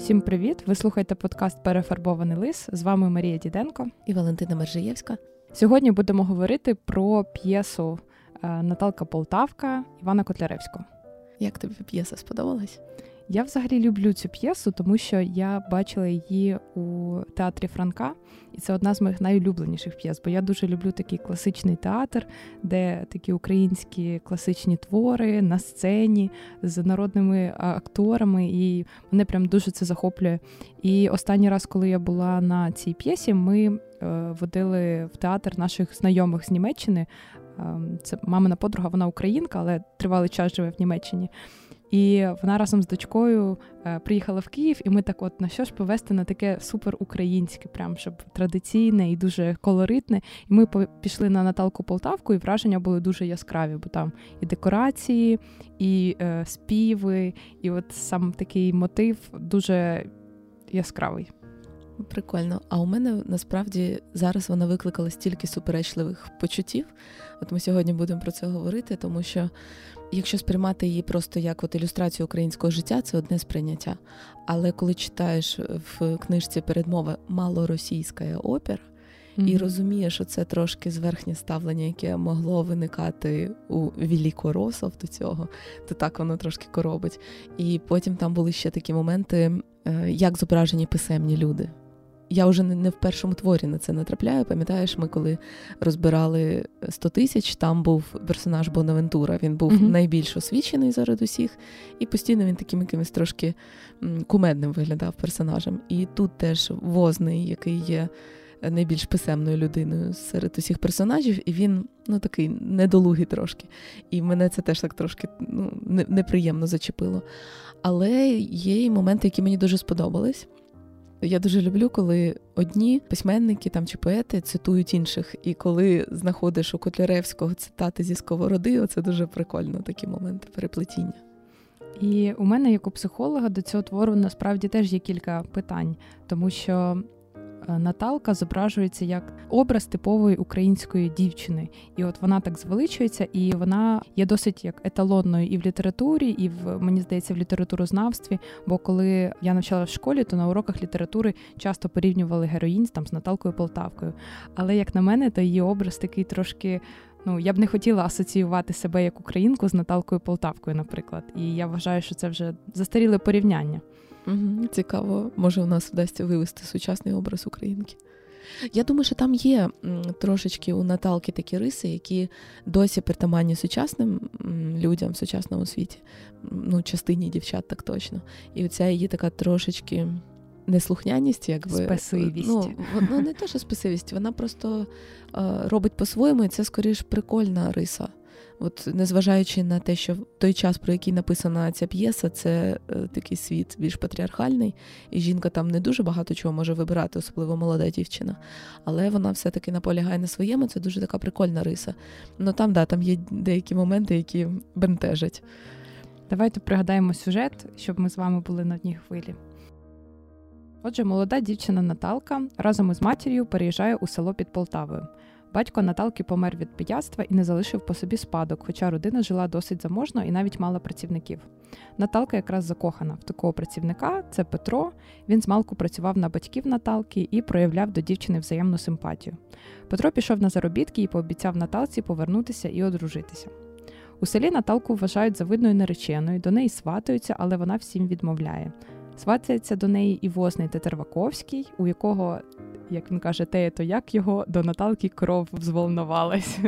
Всім привіт! Ви слухаєте подкаст Перефарбований лис. З вами Марія Діденко і Валентина Мержиєвська. Сьогодні будемо говорити про п'єсу е, Наталка Полтавка Івана Котляревського. Як тобі п'єса сподобалась? Я взагалі люблю цю п'єсу, тому що я бачила її у театрі Франка, і це одна з моїх найулюбленіших п'єс, бо я дуже люблю такий класичний театр, де такі українські класичні твори на сцені з народними акторами, і мене прям дуже це захоплює. І останній раз, коли я була на цій п'єсі, ми е, водили в театр наших знайомих з Німеччини. Ем, це мамина подруга, вона українка, але тривалий час живе в Німеччині. І вона разом з дочкою е, приїхала в Київ, і ми так, от на що ж повести на таке супер українське, прям щоб традиційне і дуже колоритне. І ми пішли на Наталку Полтавку, і враження були дуже яскраві, бо там і декорації, і е, співи, і от сам такий мотив дуже яскравий. Прикольно. А у мене насправді зараз вона викликала стільки суперечливих почуттів. От ми сьогодні будемо про це говорити, тому що якщо сприймати її просто як от ілюстрацію українського життя, це одне сприйняття. Але коли читаєш в книжці передмови малоросійська опера, mm-hmm. і розумієш, що це трошки зверхнє ставлення, яке могло виникати у Великоросов до цього, то так воно трошки коробить. І потім там були ще такі моменти, е, як зображені писемні люди я вже не в першому творі на це натрапляю. Пам'ятаєш, ми коли розбирали 100 тисяч, там був персонаж Бонавентура. Він був mm-hmm. найбільш освічений серед усіх, і постійно він таким якимось трошки кумедним виглядав персонажем. І тут теж возний, який є найбільш писемною людиною серед усіх персонажів, і він ну такий недолугий трошки. І мене це теж так трошки ну, неприємно зачепило. Але є і моменти, які мені дуже сподобались. Я дуже люблю, коли одні письменники там чи поети цитують інших, і коли знаходиш у Котляревського цитати зі сковороди, це дуже прикольно такі моменти переплетіння. І у мене, як у психолога, до цього твору насправді теж є кілька питань, тому що Наталка зображується як образ типової української дівчини, і от вона так звеличується, і вона є досить як еталонною і в літературі, і в мені здається в літературознавстві. Бо коли я навчала в школі, то на уроках літератури часто порівнювали героїнь там з Наталкою Полтавкою. Але як на мене, то її образ такий трошки. Ну, я б не хотіла асоціювати себе як українку з Наталкою Полтавкою, наприклад. І я вважаю, що це вже застаріле порівняння. Угу, Цікаво, може, у нас вдасться вивести сучасний образ українки. Я думаю, що там є трошечки у Наталки такі риси, які досі притаманні сучасним людям в сучасному світі, ну, частині дівчат так точно. І оця її така трошечки неслухняність, якби спасивість. Ну, ну не те, що спасивість, вона просто е, робить по-своєму, і це скоріш прикольна риса. От незважаючи на те, що той час, про який написана ця п'єса, це е, такий світ більш патріархальний, і жінка там не дуже багато чого може вибирати, особливо молода дівчина. Але вона все-таки наполягає на своєму. Це дуже така прикольна риса. Ну там, да, там є деякі моменти, які бентежать. Давайте пригадаємо сюжет, щоб ми з вами були на одній хвилі. Отже, молода дівчина Наталка разом із матір'ю переїжджає у село під Полтавою. Батько Наталки помер від пияцтва і не залишив по собі спадок, хоча родина жила досить заможно і навіть мала працівників. Наталка якраз закохана в такого працівника, це Петро. Він змалку працював на батьків Наталки і проявляв до дівчини взаємну симпатію. Петро пішов на заробітки і пообіцяв Наталці повернутися і одружитися. У селі Наталку вважають завидною нареченою, до неї сватаються, але вона всім відмовляє. Сватається до неї і возний Тетерваковський, у якого як він каже, те, то як його до Наталки кров взволнувалась.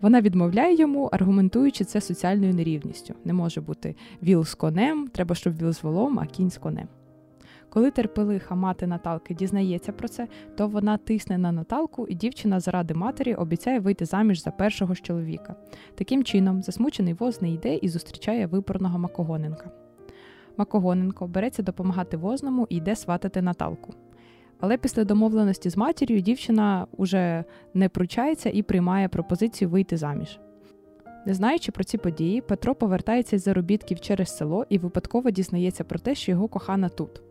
Вона відмовляє йому, аргументуючи це соціальною нерівністю. Не може бути віл з конем, треба, щоб віл з волом, а кінь з конем. Коли терпелиха мати Наталки дізнається про це, то вона тисне на Наталку, і дівчина заради матері обіцяє вийти заміж за першого ж чоловіка. Таким чином, засмучений воз не йде і зустрічає випорного Макогоненка. Макогоненко береться допомагати возному і йде сватати Наталку. Але після домовленості з матір'ю дівчина уже не пручається і приймає пропозицію вийти заміж. Не знаючи про ці події, Петро повертається з заробітків через село і випадково дізнається про те, що його кохана тут.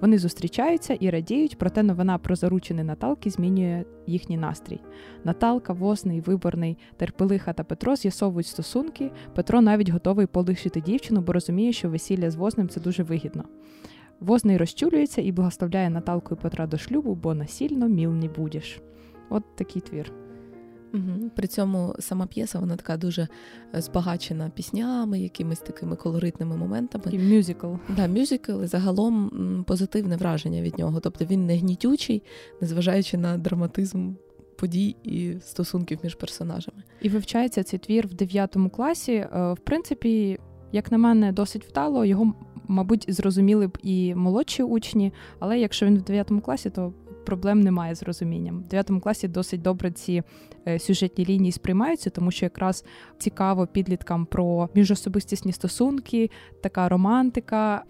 Вони зустрічаються і радіють, проте новина про заручини Наталки змінює їхній настрій. Наталка, Возний, Виборний, Терпелиха та Петро з'ясовують стосунки. Петро навіть готовий полишити дівчину, бо розуміє, що весілля з Возним це дуже вигідно. Возний розчулюється і благословляє Наталку і Петра до шлюбу, бо насильно міл не будеш. От такий твір. Угу. При цьому сама п'єса, вона така дуже е, збагачена піснями, якимись такими колоритними моментами. І мюзикл. Да, мюзикл і загалом позитивне враження від нього. Тобто він не гнітючий, незважаючи на драматизм подій і стосунків між персонажами. І вивчається цей твір в 9 класі. Е, в принципі, як на мене, досить вдало. Його, мабуть, зрозуміли б і молодші учні, але якщо він в 9 класі, то проблем немає з розумінням. В 9 класі досить добре ці е, сюжетні лінії сприймаються, тому що якраз цікаво підліткам про міжособистісні стосунки, така романтика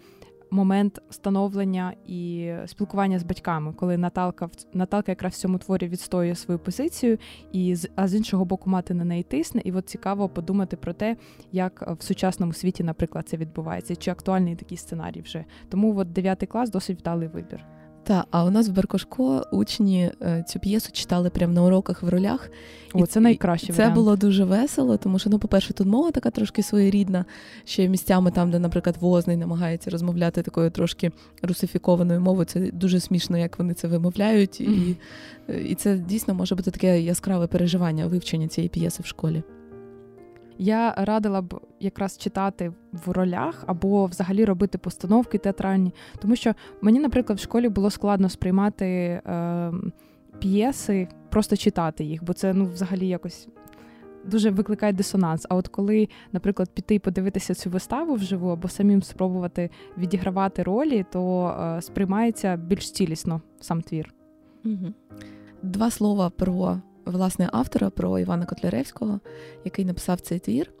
момент становлення і спілкування з батьками, коли Наталка Наталка якраз в цьому творі відстоює свою позицію, і а з іншого боку, мати на неї тисне. І от цікаво подумати про те, як в сучасному світі, наприклад, це відбувається, чи актуальний такий сценарій вже. Тому от 9 клас досить вдалий вибір. Так, а у нас в Беркошко учні е, цю п'єсу читали прямо на уроках в ролях. О, це найкраще. Це варіант. було дуже весело, тому що, ну, по-перше, тут мова така трошки своєрідна, ще місцями там, де, наприклад, возний намагається розмовляти такою трошки русифікованою мовою. Це дуже смішно, як вони це вимовляють, і, і це дійсно може бути таке яскраве переживання вивчення цієї п'єси в школі. Я радила б якраз читати в ролях або взагалі робити постановки театральні, тому що мені, наприклад, в школі було складно сприймати е, п'єси, просто читати їх, бо це ну взагалі якось. Дуже викликає дисонанс. А от коли, наприклад, піти і подивитися цю виставу вживу або самим спробувати відігравати ролі, то е, сприймається більш цілісно сам твір. Угу. Два слова про власне автора про Івана Котляревського, який написав цей твір.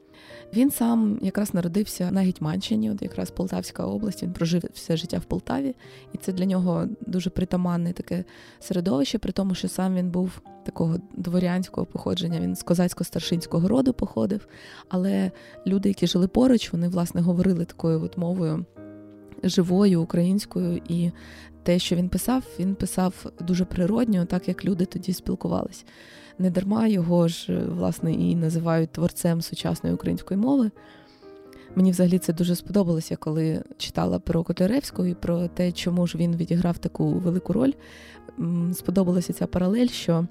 Він сам якраз народився на Гетьманщині, от якраз Полтавська область, він прожив все життя в Полтаві, і це для нього дуже притаманне таке середовище, при тому, що сам він був такого дворянського походження, він з козацько-старшинського роду походив. Але люди, які жили поруч, вони власне говорили такою от мовою живою українською, і те, що він писав, він писав дуже природньо, так як люди тоді спілкувались. Не дарма його ж, власне, і називають творцем сучасної української мови. Мені взагалі це дуже сподобалося, коли читала про Котляревського і про те, чому ж він відіграв таку велику роль. Сподобалася ця паралель, що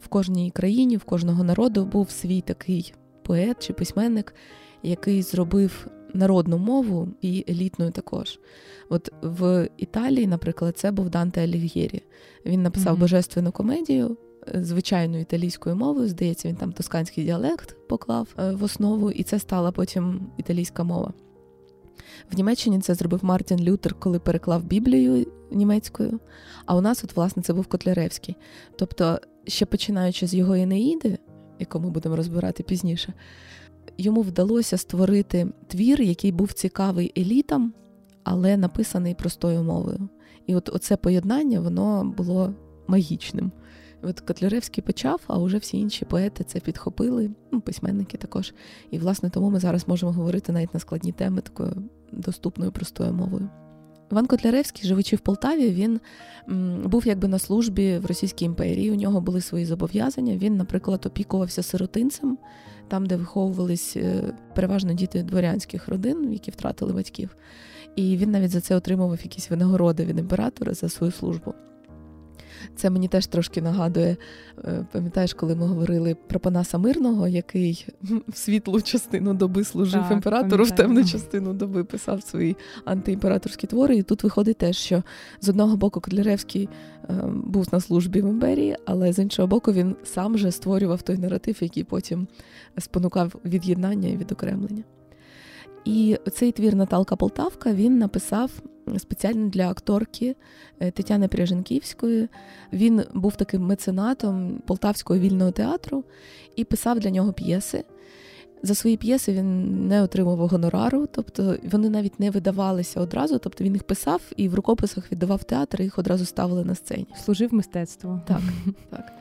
в кожній країні, в кожного народу був свій такий поет чи письменник, який зробив народну мову і елітною також. От в Італії, наприклад, це був Данте Аліг'єрі. Він написав mm-hmm. божественну комедію. Е, звичайною італійською мовою, здається, він там тосканський діалект поклав е, в основу, і це стала потім італійська мова. В Німеччині це зробив Мартін Лютер, коли переклав Біблію німецькою. А у нас, от, власне, це був Котляревський. Тобто, ще починаючи з його Енеїди, яку ми будемо розбирати пізніше, йому вдалося створити твір, який був цікавий елітам, але написаний простою мовою. І от оце поєднання воно було магічним. От Котляревський почав, а вже всі інші поети це підхопили, ну, письменники також. І, власне, тому ми зараз можемо говорити навіть на складні теми такою доступною простою мовою. Іван Котляревський, живучи в Полтаві, він був якби на службі в Російській імперії. У нього були свої зобов'язання. Він, наприклад, опікувався сиротинцем, там, де виховувались е, переважно діти дворянських родин, які втратили батьків. І він навіть за це отримував якісь винагороди від імператора за свою службу. Це мені теж трошки нагадує, е, пам'ятаєш, коли ми говорили про Панаса Мирного, який в світлу частину доби служив так, імператору, в темну частину доби писав свої антиімператорські твори. І тут виходить теж, що з одного боку Котляревський е, був на службі в імперії, але з іншого боку, він сам же створював той наратив, який потім спонукав від'єднання і відокремлення. І цей твір Наталка Полтавка він написав спеціально для акторки е, Тетяни Пряженківської. Він був таким меценатом Полтавського вільного театру і писав для нього п'єси. За свої п'єси він не отримував гонорару, тобто вони навіть не видавалися одразу. Тобто він їх писав і в рукописах віддавав театр, і їх одразу ставили на сцені. Служив мистецтво. Так, так.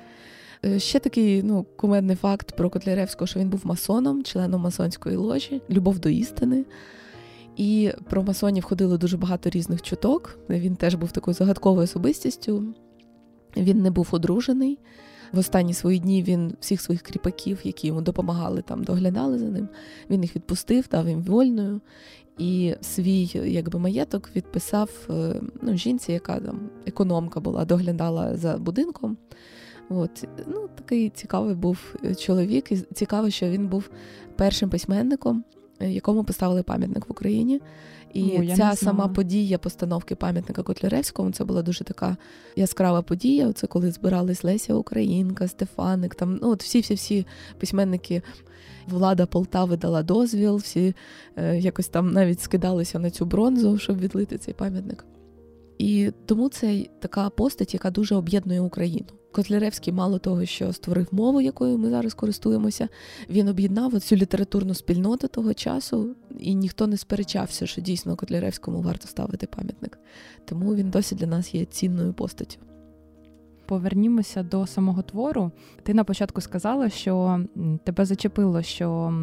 Е, ще такий ну, кумедний факт про Котляревського, що він був масоном, членом масонської ложі, любов до істини. І про масонів ходило дуже багато різних чуток. Він теж був такою загадковою особистістю. Він не був одружений, в останні свої дні він всіх своїх кріпаків, які йому допомагали там, доглядали за ним. Він їх відпустив, дав їм вольною. І свій якби маєток відписав е, ну, жінці, яка там економка була, доглядала за будинком. От. Ну, Такий цікавий був чоловік, і цікаво, що він був першим письменником, якому поставили пам'ятник в Україні. І О, ця сама подія постановки пам'ятника Котляревському це була дуже така яскрава подія. Це коли збирались Леся Українка, Стефаник, там ну от всі-всі-всі письменники. Влада Полтави дала дозвіл, всі е, якось там навіть скидалися на цю бронзу, щоб відлити цей пам'ятник. І тому це така постать, яка дуже об'єднує Україну. Котляревський, мало того, що створив мову, якою ми зараз користуємося, він об'єднав цю літературну спільноту того часу, і ніхто не сперечався, що дійсно Котляревському варто ставити пам'ятник. Тому він досі для нас є цінною постаттю. Повернімося до самого твору. Ти на початку сказала, що тебе зачепило, що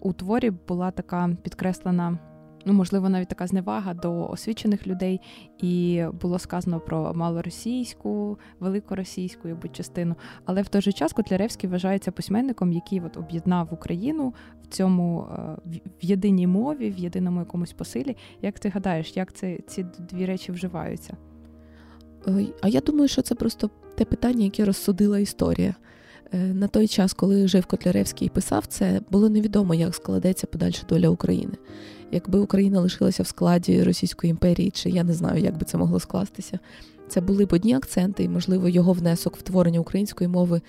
у творі була така підкреслена ну можливо навіть така зневага до освічених людей, і було сказано про малоросійську, великоросійську будь частину. Але в той же час Котляревський вважається письменником, який от об'єднав Україну в цьому е, в єдиній мові, в єдиному якомусь посилі. Як ти гадаєш, як це ці дві речі вживаються? А я думаю, що це просто те питання, яке розсудила історія. Е, на той час, коли жив Котляревський і писав це, було невідомо, як складеться подальша доля України якби Україна лишилася в складі Російської імперії, чи я не знаю, як би це могло скластися. Це були б одні акценти, і, можливо, його внесок в творення української мови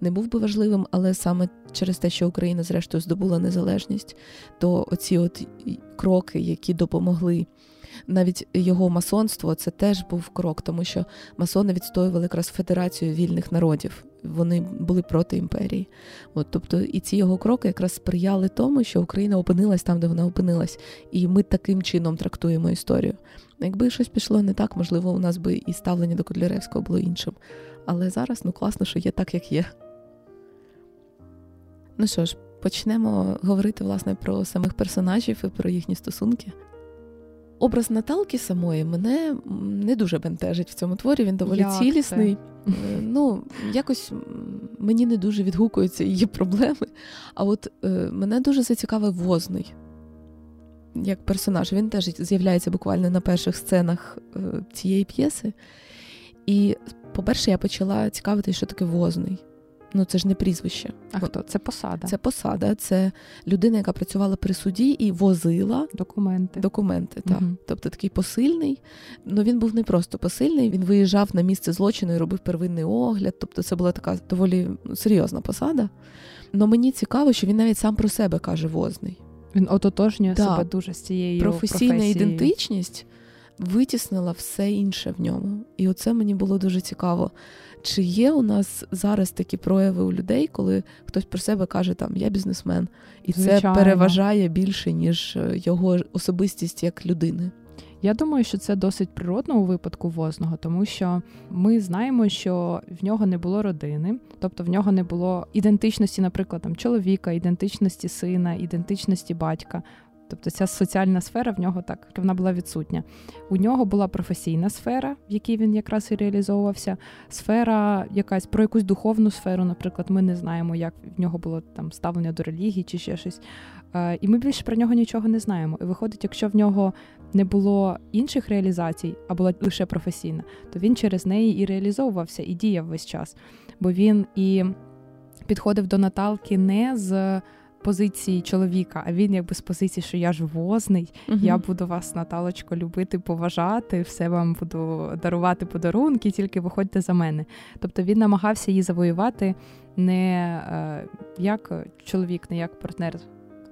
не був би важливим, але саме через те, що Україна, зрештою, здобула незалежність, то оці от кроки, які допомогли. Навіть його масонство це теж був крок, тому що масони відстоювали якраз федерацію вільних народів вони були проти імперії. От, Тобто і ці його кроки якраз сприяли тому, що Україна опинилась там, де вона опинилась, і ми таким чином трактуємо історію. Якби щось пішло не так, можливо, у нас би і ставлення до Котляревського було іншим. Але зараз ну класно, що є так, як є. Ну що ж, почнемо говорити власне про самих персонажів і про їхні стосунки. Образ Наталки самої мене не дуже бентежить в цьому творі. Він доволі Як цілісний. Це? Ну, якось мені не дуже відгукуються її проблеми. А от е, мене дуже зацікавив возний як персонаж. Він теж з'являється буквально на перших сценах е, цієї п'єси. І, по-перше, я почала цікавитися, що таке возний. Ну, це ж не прізвище. А хто? Це посада. Це посада, це людина, яка працювала при суді і возила документи. Документи, так. Угу. Тобто такий посильний. Ну він був не просто посильний, він виїжджав на місце злочину і робив первинний огляд. Тобто, це була така доволі серйозна посада. Але мені цікаво, що він навіть сам про себе каже возний. Він ототожнює да. себе дуже з цією професійна професією. ідентичність витіснила все інше в ньому. І оце мені було дуже цікаво. Чи є у нас зараз такі прояви у людей, коли хтось про себе каже, там я бізнесмен, і Звичайно. це переважає більше, ніж е, його особистість як людини? Я думаю, що це досить природно у випадку возного, тому що ми знаємо, що в нього не було родини, тобто в нього не було ідентичності, наприклад, там чоловіка, ідентичності сина, ідентичності батька. Тобто ця соціальна сфера в нього так вона була відсутня. У нього була професійна сфера, в якій він якраз і реалізовувався. Сфера, якась про якусь духовну сферу, наприклад, ми не знаємо, як в нього було там ставлення до релігії чи ще щось. Е, і ми більше про нього нічого не знаємо. І виходить, якщо в нього не було інших реалізацій, а була лише професійна, то він через неї і реалізовувався, і діяв весь час. Бо він і підходив до Наталки не з позиції чоловіка, а він якби з позиції, що я ж возний, uh я буду вас, Наталочко, любити, поважати, все вам буду дарувати подарунки, тільки виходьте за мене. Тобто він намагався її завоювати не е, як чоловік, не як партнер.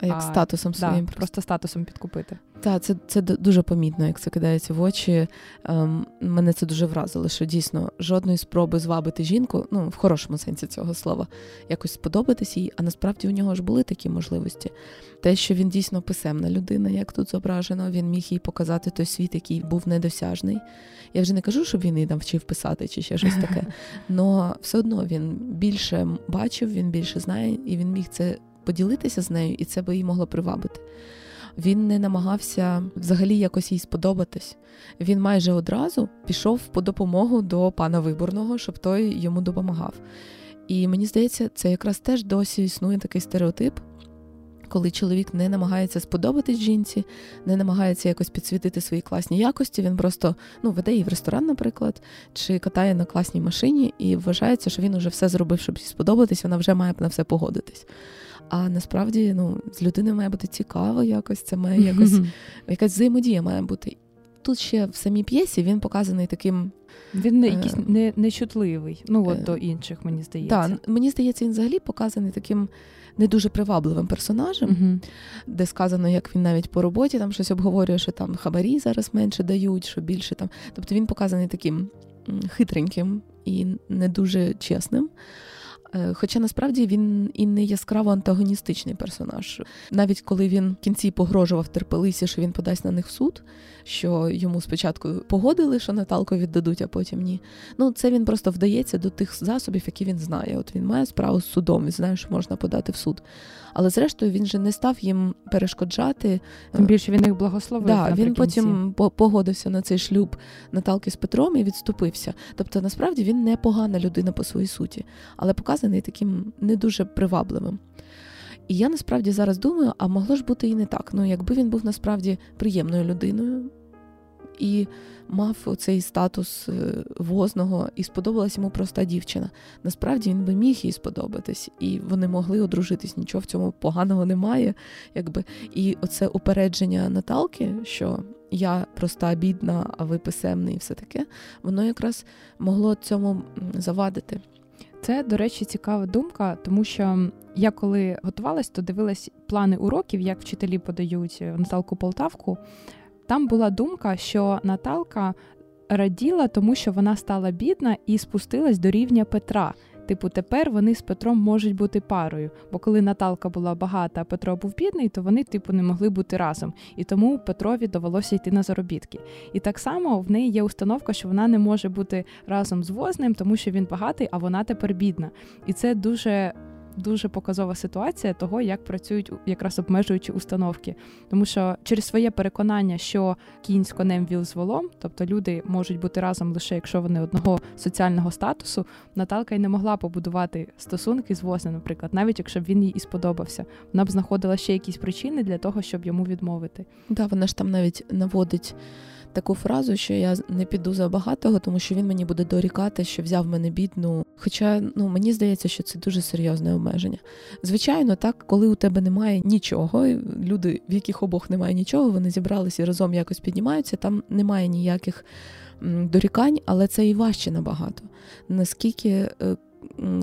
А як статусом своїм. Просто статусом підкупити. Так, це це дуже помітно, як це кидається в очі. Ем, Мене це дуже вразило, що дійсно жодної спроби звабити жінку, ну в хорошому сенсі цього слова, якось сподобатись їй, а насправді у нього ж були такі можливості. Те, що він дійсно писемна людина, як тут зображено, він міг їй показати той світ, який був недосяжний. Я вже не кажу, щоб він її навчив писати чи ще щось таке. але все одно він більше бачив, він більше знає, і він міг це поділитися з нею, і це би її могло привабити. Він не намагався взагалі якось їй сподобатись. Він майже одразу пішов по допомогу до пана виборного, щоб той йому допомагав. І мені здається, це якраз теж досі існує такий стереотип. Коли чоловік не намагається сподобатись жінці, не намагається якось підсвітити свої класні якості, він просто ну веде її в ресторан, наприклад, чи катає на класній машині, і вважається, що він уже все зробив, щоб їй сподобатись, вона вже має на все погодитись. А насправді ну, з людиною має бути цікаво якось, це має якось якась взаємодія має бути. Тут ще в самій п'єсі він показаний таким. Він не якийсь не, нечутливий, ну от до інших, мені здається. Так, мені здається, він взагалі показаний таким не дуже привабливим персонажем, де сказано, як він навіть по роботі там щось обговорює, що там хабарі зараз менше дають, що більше там. Тобто він показаний таким хитреньким і не дуже чесним. Е, хоча насправді він і не яскраво антагоністичний персонаж. Навіть коли він в кінці погрожував терпелисі, що він подасть на них в суд, що йому спочатку погодили, що Наталку віддадуть, а потім ні. Ну це він просто вдається до тих засобів, які він знає. От він має справу з судом, він знає, що можна подати в суд. Але зрештою він же не став їм перешкоджати. Тим більше він їх благословив. Да, Він потім погодився на цей шлюб Наталки з Петром і відступився. Тобто, насправді він не погана людина по своїй суті, але показаний таким не дуже привабливим. І я насправді зараз думаю, а могло ж бути і не так. Ну, якби він був насправді приємною людиною і мав оцей статус е, возного, і сподобалась йому проста дівчина. Насправді він би міг їй сподобатись, і вони могли одружитись. Нічого в цьому поганого немає. Якби. І оце упередження Наталки, що я проста, бідна, а ви писемний, і все таке, воно якраз могло цьому завадити. Це, до речі, цікава думка, тому що я коли готувалась, то дивилась плани уроків, як вчителі подають е, Наталку Полтавку. Там була думка, що Наталка раділа, тому що вона стала бідна і спустилась до рівня Петра. Типу, тепер вони з Петром можуть бути парою. Бо коли Наталка була багата, а Петро був бідний, то вони, типу, не могли бути разом. І тому Петрові довелося йти на заробітки. І так само в неї є установка, що вона не може бути разом з возним, тому що він багатий, а вона тепер бідна. І це дуже дуже показова ситуація того, як працюють якраз обмежуючі установки, тому що через своє переконання, що кінь з конем віл з волом, тобто люди можуть бути разом лише якщо вони одного соціального статусу, Наталка й не могла побудувати стосунки з Вознем, наприклад, навіть якщо б він їй і сподобався, вона б знаходила ще якісь причини для того, щоб йому відмовити. Да, вона ж там навіть наводить таку фразу, що я не піду за багатого, тому що він мені буде дорікати, що взяв мене бідну. Хоча ну мені здається, що це дуже серйозне обмеження. Звичайно, так, коли у тебе немає нічого, люди, в яких обох немає нічого, вони зібралися і разом якось піднімаються. Там немає ніяких дорікань, але це і важче набагато. Наскільки е,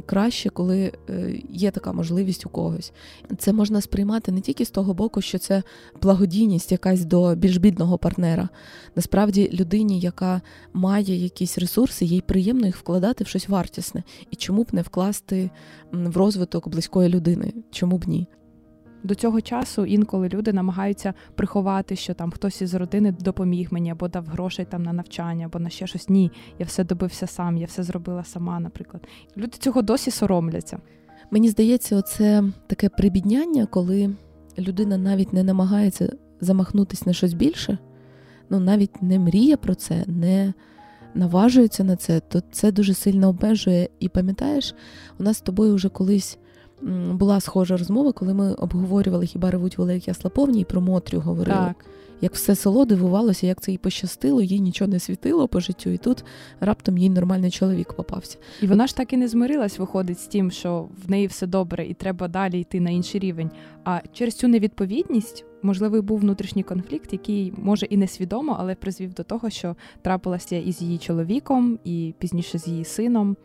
краще, коли е, є така можливість у когось. Це можна сприймати не тільки з того боку, що це благодійність якась до більш бідного партнера. Насправді, людині, яка має якісь ресурси, їй приємно їх вкладати в щось вартісне. І чому б не вкласти в розвиток близької людини? Чому б ні? До цього часу інколи люди намагаються приховати, що там хтось із родини допоміг мені або дав грошей там на навчання, або на ще щось. Ні, я все добився сам, я все зробила сама, наприклад. Люди цього досі соромляться. Мені здається, оце таке прибідняння, коли людина навіть не намагається замахнутися на щось більше, ну навіть не мріє про це, не наважується на це, то це дуже сильно обмежує. І пам'ятаєш, у нас з тобою вже колись була схожа розмова, коли ми обговорювали хіба ревуть великі Аслаповні і про Мотрю говорили. Так. Як все село дивувалося, як це їй пощастило, їй нічого не світило по життю, і тут раптом їй нормальний чоловік попався. І вона ж так і не змирилась, виходить з тим, що в неї все добре, і треба далі йти на інший рівень. А через цю невідповідність, можливо, був внутрішній конфлікт, який може і несвідомо, але призвів до того, що трапилося із її чоловіком, і пізніше з її сином.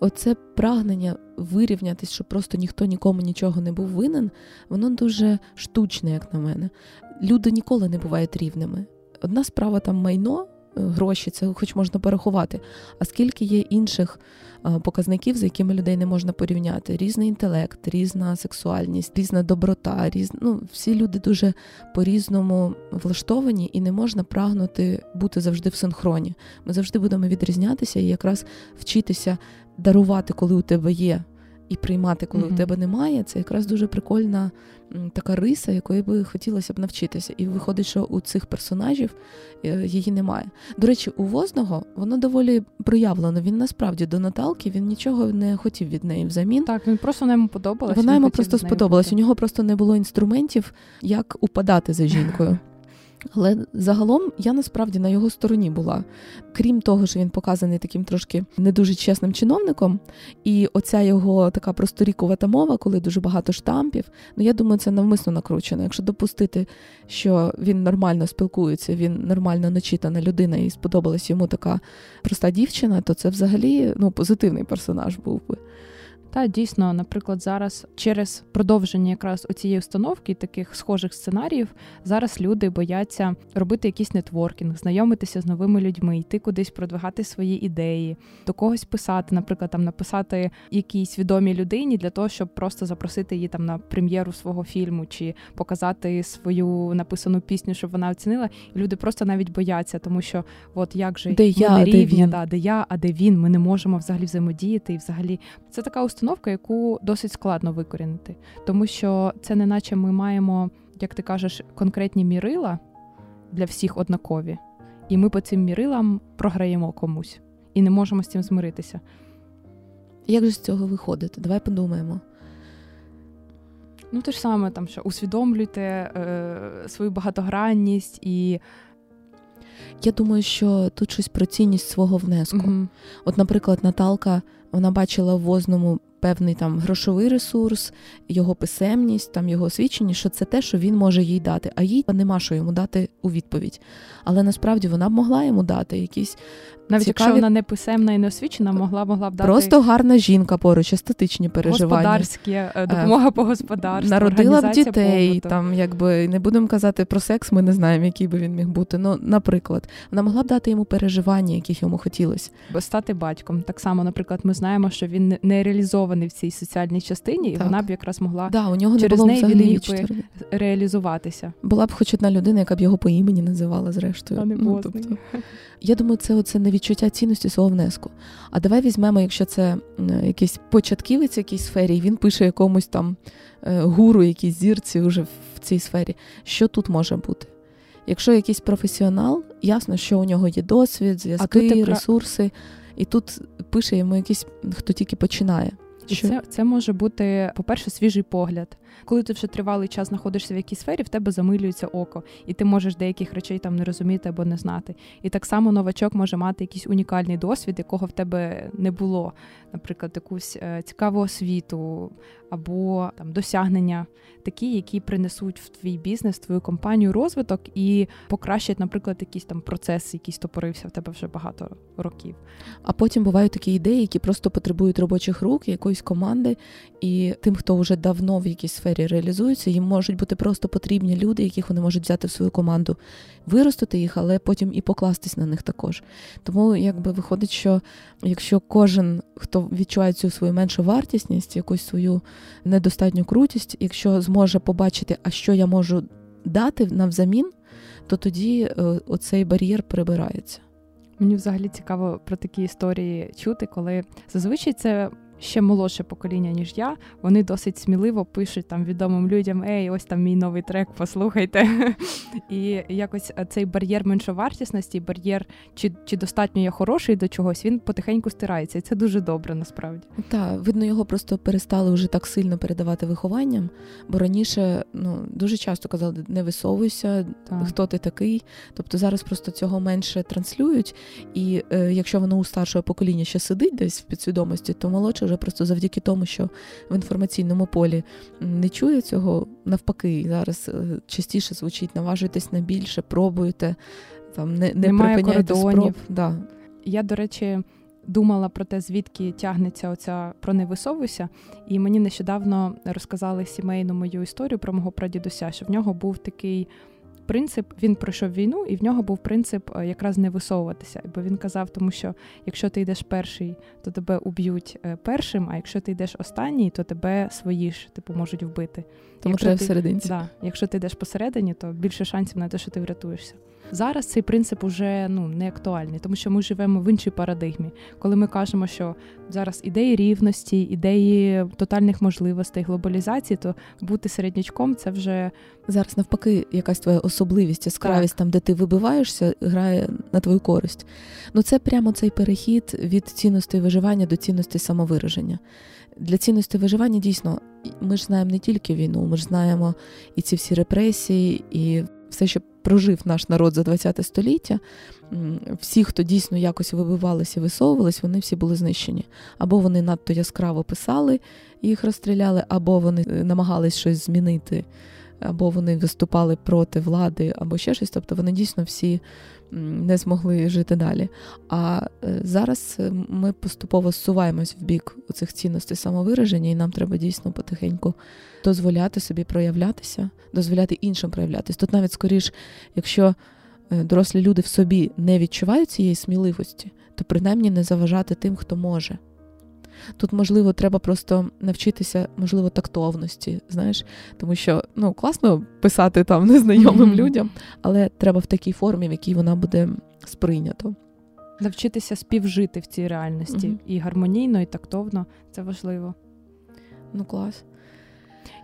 Оце прагнення вирівнятись, щоб просто ніхто нікому нічого не був винен, воно дуже штучне, як на мене. Люди ніколи не бувають рівними. Одна справа там майно, е, гроші, це хоч можна порахувати. А скільки є інших е, показників, з якими людей не можна порівняти: різний інтелект, різна сексуальність, різна доброта, різ... ну, всі люди дуже по-різному влаштовані, і не можна прагнути бути завжди в синхроні. Ми завжди будемо відрізнятися і якраз вчитися дарувати, коли у тебе є і приймати, коли mm-hmm. у тебе немає, це якраз дуже прикольна така риса, якої би хотілося б навчитися. І виходить, що у цих персонажів е, її немає. До речі, у Возного воно доволі проявлено. Він насправді до Наталки він нічого не хотів від неї взамін. Так, він просто вона йому подобалась. Вона йому просто сподобалась. У нього просто не було інструментів, як упадати за жінкою. Але загалом я насправді на його стороні була. Крім того, що він показаний таким трошки не дуже чесним чиновником, і оця його така просторікувата мова, коли дуже багато штампів. Ну я думаю, це навмисно накручено. Якщо допустити, що він нормально спілкується, він нормально начитана людина і сподобалась йому така проста дівчина, то це взагалі ну позитивний персонаж був би. Та дійсно, наприклад, зараз через продовження якраз оцієї установки таких схожих сценаріїв зараз люди бояться робити якийсь нетворкінг, знайомитися з новими людьми, йти кудись продвигати свої ідеї, до когось писати, наприклад, там написати якійсь відомій людині для того, щоб просто запросити її там на прем'єру свого фільму чи показати свою написану пісню, щоб вона оцінила. І люди просто навіть бояться, тому що от як же де ми я, не рівня, де він? Да, де я, а де він, ми не можемо взагалі взаємодіяти. І взагалі це така установка яку досить складно викорінити, тому що це не наче ми маємо, як ти кажеш, конкретні мірила для всіх однакові, і ми по цим мірилам програємо комусь і не можемо з цим змиритися. Як же з цього виходити? Давай подумаємо. Ну, те ж саме, там, що усвідомлюйте е, свою багатогранність і. Я думаю, що тут щось про цінність свого внеску. Mm-hmm. От, наприклад, Наталка вона бачила в возному певний там грошовий ресурс, його писемність, там його освічення, що це те, що він може їй дати, а їй нема що йому дати у відповідь. Але насправді вона б могла йому дати якісь. Навіть цікаві... якщо вона не писемна і не освічена, могла могла б дати просто гарна жінка поруч, естетичні переживання. Господарські е, допомога по господарству. Народила б дітей, побуту. там якби не будемо казати про секс, ми не знаємо, який би він міг бути. Ну, наприклад, вона могла б дати йому переживання, яких йому хотілося. Бо стати батьком. Так само, наприклад, ми знаємо, що він не реалізований в цій соціальній частині, і так. вона б якраз могла да, у нього через не було неї він міг би реалізуватися. Була б хоч одна людина, яка б його по імені називала, зрештою. А не ну, тобто, Я думаю, це оце не відчуття цінності свого внеску. А давай візьмемо, якщо це якийсь початківець в якійсь сфері, і він пише якомусь там е, гуру, якійсь зірці вже в цій сфері. Що тут може бути? Якщо якийсь професіонал, ясно, що у нього є досвід, зв'язки, ресурси, і тут пише йому якийсь хто тільки починає. Що? це це може бути, по-перше, свіжий погляд. Коли ти вже тривалий час знаходишся в якійсь сфері, в тебе замилюється око, і ти можеш деяких речей там не розуміти або не знати. І так само новачок може мати якийсь унікальний досвід, якого в тебе не було, наприклад, якусь е, цікаву освіту або там досягнення, такі, які принесуть в твій бізнес, в твою компанію розвиток і покращать, наприклад, якийсь там процес, який стопорився в тебе вже багато років. А потім бувають такі ідеї, які просто потребують робочих рук, якоїсь команди, і тим, хто вже давно в якійсь сфері реалізується, їм можуть бути просто потрібні люди, яких вони можуть взяти в свою команду, виростити їх, але потім і покластись на них також. Тому якби виходить, що якщо кожен, хто відчуває цю свою меншу вартісність, якусь свою недостатню крутість, якщо зможе побачити, а що я можу дати навзамін, то тоді е, оцей бар'єр прибирається. Мені взагалі цікаво про такі історії чути, коли зазвичай це ще молодше покоління, ніж я, вони досить сміливо пишуть там відомим людям: Ей, ось там мій новий трек, послухайте. І якось е, цей бар'єр меншовартісності, бар'єр, чи чи достатньо я хороший до чогось, він потихеньку стирається. І це дуже добре насправді. Так, видно, його просто перестали вже так сильно передавати вихованням, бо раніше ну, дуже часто казали, не висовуйся, так. хто ти такий. Тобто зараз просто цього менше транслюють. І е, якщо воно у старшого покоління ще сидить десь в підсвідомості, то молодше вже просто завдяки тому, що в інформаційному полі не чує цього, навпаки, зараз е, частіше звучить, наважуйтесь на більше, пробуйте, там не не Немає припиняйте спроб. Да. Я, до речі, думала про те, звідки тягнеться оця про не висовуйся, і мені нещодавно розказали сімейну мою історію про мого прадідуся, що в нього був такий принцип, він пройшов війну, і в нього був принцип е, якраз не висовуватися. Бо він казав, тому що якщо ти йдеш перший, то тебе уб'ють е, першим, а якщо ти йдеш останній, то тебе свої ж типу можуть вбити. Тому якщо ти, всерединці. Да, Якщо ти йдеш посередині, то більше шансів на те, що ти врятуєшся. Зараз цей принцип уже ну не актуальний, тому що ми живемо в іншій парадигмі, коли ми кажемо, що зараз ідеї рівності, ідеї тотальних можливостей, глобалізації, то бути середнячком це вже зараз навпаки, якась твоя особливість, яскравість так. там, де ти вибиваєшся, грає на твою користь. Ну це прямо цей перехід від цінностей виживання до цінностей самовираження. Для цінності виживання дійсно ми ж знаємо не тільки війну, ми ж знаємо і ці всі репресії, і все, що прожив наш народ за ХХ століття. Всі, хто дійсно якось вибивалися, висовувались, вони всі були знищені. Або вони надто яскраво писали, їх розстріляли, або вони е, намагались щось змінити, або вони виступали проти влади, або ще щось. Тобто вони дійсно всі не змогли жити далі. А е, зараз е, ми поступово зсуваємось в бік цих цінностей самовираження, і нам треба дійсно потихеньку дозволяти собі проявлятися, дозволяти іншим проявлятися. Тут навіть скоріш, якщо е, дорослі люди в собі не відчувають цієї сміливості, то принаймні не заважати тим, хто може. Тут, можливо, треба просто навчитися, можливо, тактовності, знаєш, тому що ну, класно писати там незнайомим mm-hmm. людям, але треба в такій формі, в якій вона буде сприйнято. Навчитися співжити в цій реальності mm-hmm. і гармонійно, і тактовно це важливо. Ну, клас.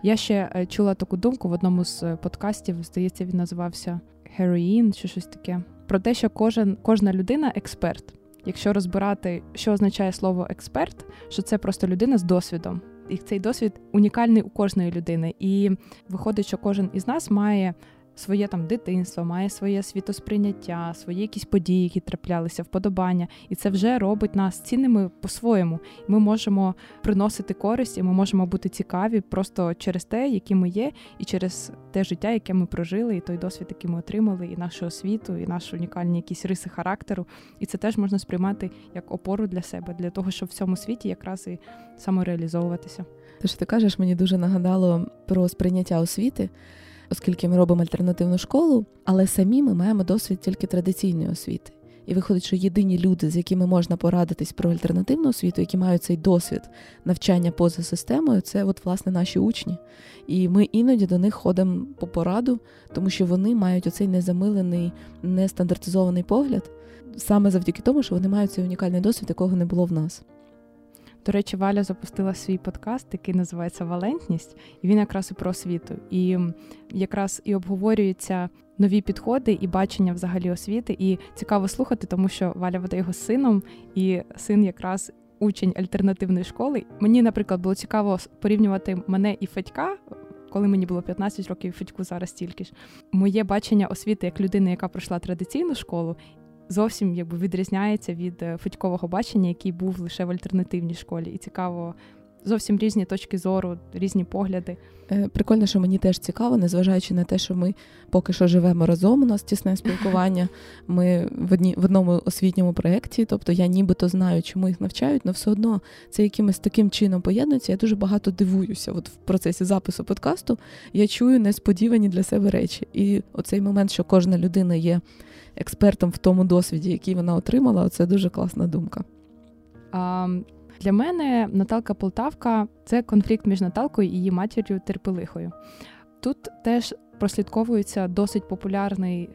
Я ще е, чула таку думку в одному з е, подкастів, здається, він називався Heroin чи щось таке. Про те, що кожен, кожна людина експерт. Якщо розбирати, що означає слово експерт, що це просто людина з досвідом. І цей досвід унікальний у кожної людини. І виходить, що кожен із нас має своє там дитинство, має своє світосприйняття, свої якісь події, які траплялися, вподобання, і це вже робить нас цінними по-своєму. Ми можемо приносити користь, і ми можемо бути цікаві просто через те, які ми є, і через те життя, яке ми прожили, і той досвід, який ми отримали, і нашу освіту, і наші унікальні якісь риси характеру. І це теж можна сприймати як опору для себе, для того, щоб в цьому світі якраз і самореалізовуватися. Те, що ти кажеш, мені дуже нагадало про сприйняття освіти оскільки ми робимо альтернативну школу, але самі ми маємо досвід тільки традиційної освіти. І виходить, що єдині люди, з якими можна порадитись про альтернативну освіту, які мають цей досвід навчання поза системою, це от власне наші учні. І ми іноді до них ходимо по пораду, тому що вони мають оцей незамилений, нестандартизований погляд, саме завдяки тому, що вони мають цей унікальний досвід, якого не було в нас. До речі, Валя запустила свій подкаст, який називається Валентність, і він якраз і про освіту. І якраз і обговорюються нові підходи і бачення взагалі освіти. І цікаво слухати, тому що Валя веде його сином, і син якраз учень альтернативної школи. Мені, наприклад, було цікаво порівнювати мене і Федька. Коли мені було 15 років, Федьку зараз тільки ж моє бачення освіти як людини, яка пройшла традиційну школу, зовсім якби відрізняється від е, федькового бачення, який був лише в альтернативній школі. І цікаво. Зовсім різні точки зору, різні погляди. Е, прикольно, що мені теж цікаво, незважаючи на те, що ми поки що живемо разом. У нас тісне спілкування. Ми в одні в одному освітньому проєкті, тобто я нібито знаю, чому їх навчають, але все одно це якимось таким чином поєднується. Я дуже багато дивуюся. От в процесі запису подкасту я чую несподівані для себе речі. І оцей момент, що кожна людина є експертом в тому досвіді, який вона отримала, це дуже класна думка. А, Для мене Наталка Полтавка це конфлікт між Наталкою і її матір'ю Терпелихою. Тут теж прослідковується досить популярний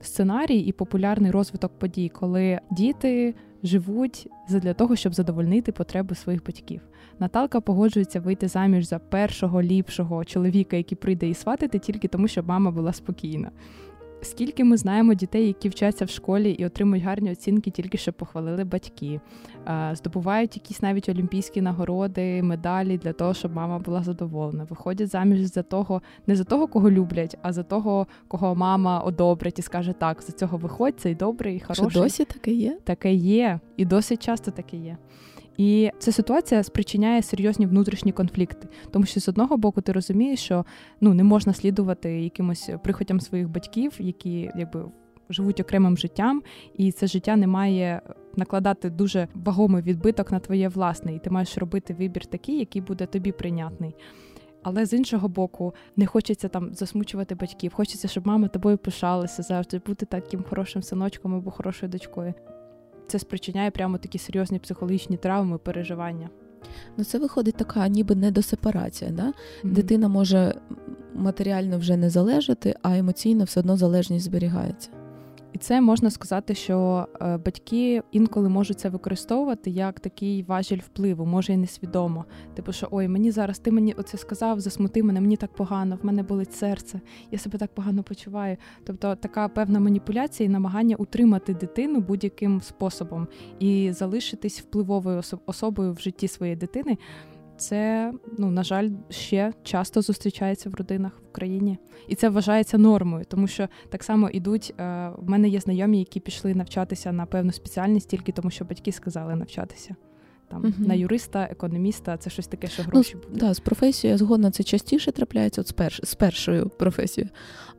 сценарій і популярний розвиток подій, коли діти живуть для того, щоб задовольнити потреби своїх батьків. Наталка погоджується вийти заміж за першого ліпшого чоловіка, який прийде і сватити, тільки тому, щоб мама була спокійна. Скільки ми знаємо дітей, які вчаться в школі і отримують гарні оцінки, тільки щоб похвалили батьки, здобувають якісь навіть олімпійські нагороди, медалі для того, щоб мама була задоволена. Виходять заміж за того, не за того, кого люблять, а за того, кого мама одобрить і скаже так, за цього виходь, цей добрий і хороший. Що досі таке є? Таке є, і досить часто таке є. І ця ситуація спричиняє серйозні внутрішні конфлікти, тому що з одного боку ти розумієш, що ну не можна слідувати якимось прихотям своїх батьків, які якби живуть окремим життям, і це життя не має накладати дуже вагомий відбиток на твоє власне, і ти маєш робити вибір такий, який буде тобі прийнятний. Але з іншого боку, не хочеться там засмучувати батьків. Хочеться, щоб мама тобою пишалася завжди, бути таким хорошим синочком або хорошою дочкою це спричиняє прямо такі серйозні психологічні травми, переживання. Ну, це виходить така, ніби недосепарація. Да? Mm-hmm. Дитина може матеріально вже не залежати, а емоційно все одно залежність зберігається. І це можна сказати, що е, батьки інколи можуть це використовувати як такий важіль впливу, може і несвідомо. Типу, що ой, мені зараз ти мені оце сказав, засмути мене, мені так погано, в мене болить серце, я себе так погано почуваю. Тобто така певна маніпуляція і намагання утримати дитину будь-яким способом і залишитись впливовою особою в житті своєї дитини це, ну на жаль, ще часто зустрічається в родинах в Україні, і це вважається нормою, тому що так само ідуть. Е, в мене є знайомі, які пішли навчатися на певну спеціальність тільки тому, що батьки сказали навчатися. Там uh на юриста, економіста, це щось таке, що ну, гроші ну, будуть. Да, з професією я згодна, це частіше трапляється от з перш, з першою професією.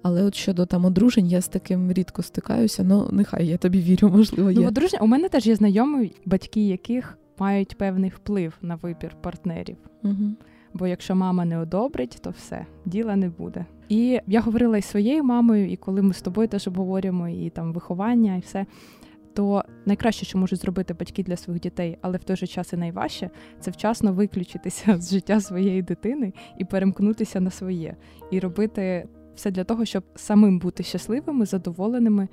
Але от щодо там одружень, я з таким рідко стикаюся. Ну нехай я тобі вірю, можливо. Ну, є. одруження у мене теж є знайомі, батьки яких мають певний вплив на вибір партнерів. Угу. Бо якщо мама не одобрить, то все, діла не буде. І я говорила із своєю мамою, і коли ми з тобою теж обговорюємо і там виховання, і все. То найкраще, що можуть зробити батьки для своїх дітей, але в той же час і найважче, це вчасно виключитися з життя своєї дитини і перемкнутися на своє, і робити все для того, щоб самим бути щасливими, задоволеними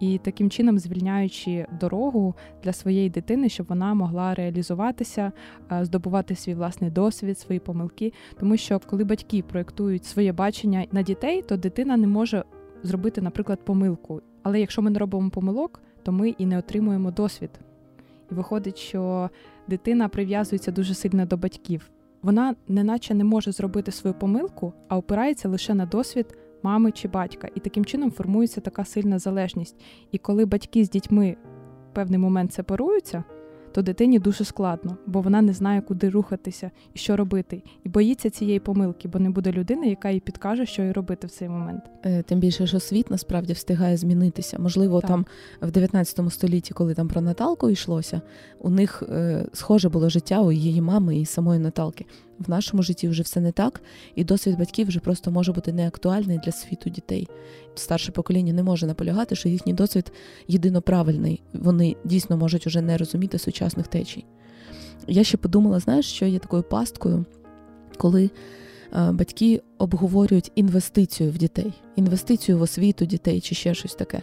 і таким чином звільняючи дорогу для своєї дитини, щоб вона могла реалізуватися, е, здобувати свій власний досвід, свої помилки. Тому що коли батьки проєктують своє бачення на дітей, то дитина не може зробити, наприклад, помилку. Але якщо ми не робимо помилок, то ми і не отримуємо досвід. І виходить, що дитина прив'язується дуже сильно до батьків. Вона неначе не може зробити свою помилку, а опирається лише на досвід мами чи батька. І таким чином формується така сильна залежність. І коли батьки з дітьми в певний момент сепаруються, то дитині дуже складно, бо вона не знає, куди рухатися і що робити, і боїться цієї помилки, бо не буде людини, яка їй підкаже, що їй робити в цей момент. Е, тим більше, що світ насправді встигає змінитися. Можливо, так. там в 19 столітті, коли там про Наталку йшлося, у них е, схоже було життя у її мами і самої Наталки. В нашому житті вже все не так, і досвід батьків вже просто може бути неактуальний для світу дітей. Старше покоління не може наполягати, що їхній досвід єдино правильний. Вони дійсно можуть уже не розуміти сучасних течій. Я ще подумала, знаєш, що є такою пасткою, коли е, батьки обговорюють інвестицію в дітей, інвестицію в освіту дітей чи ще щось таке.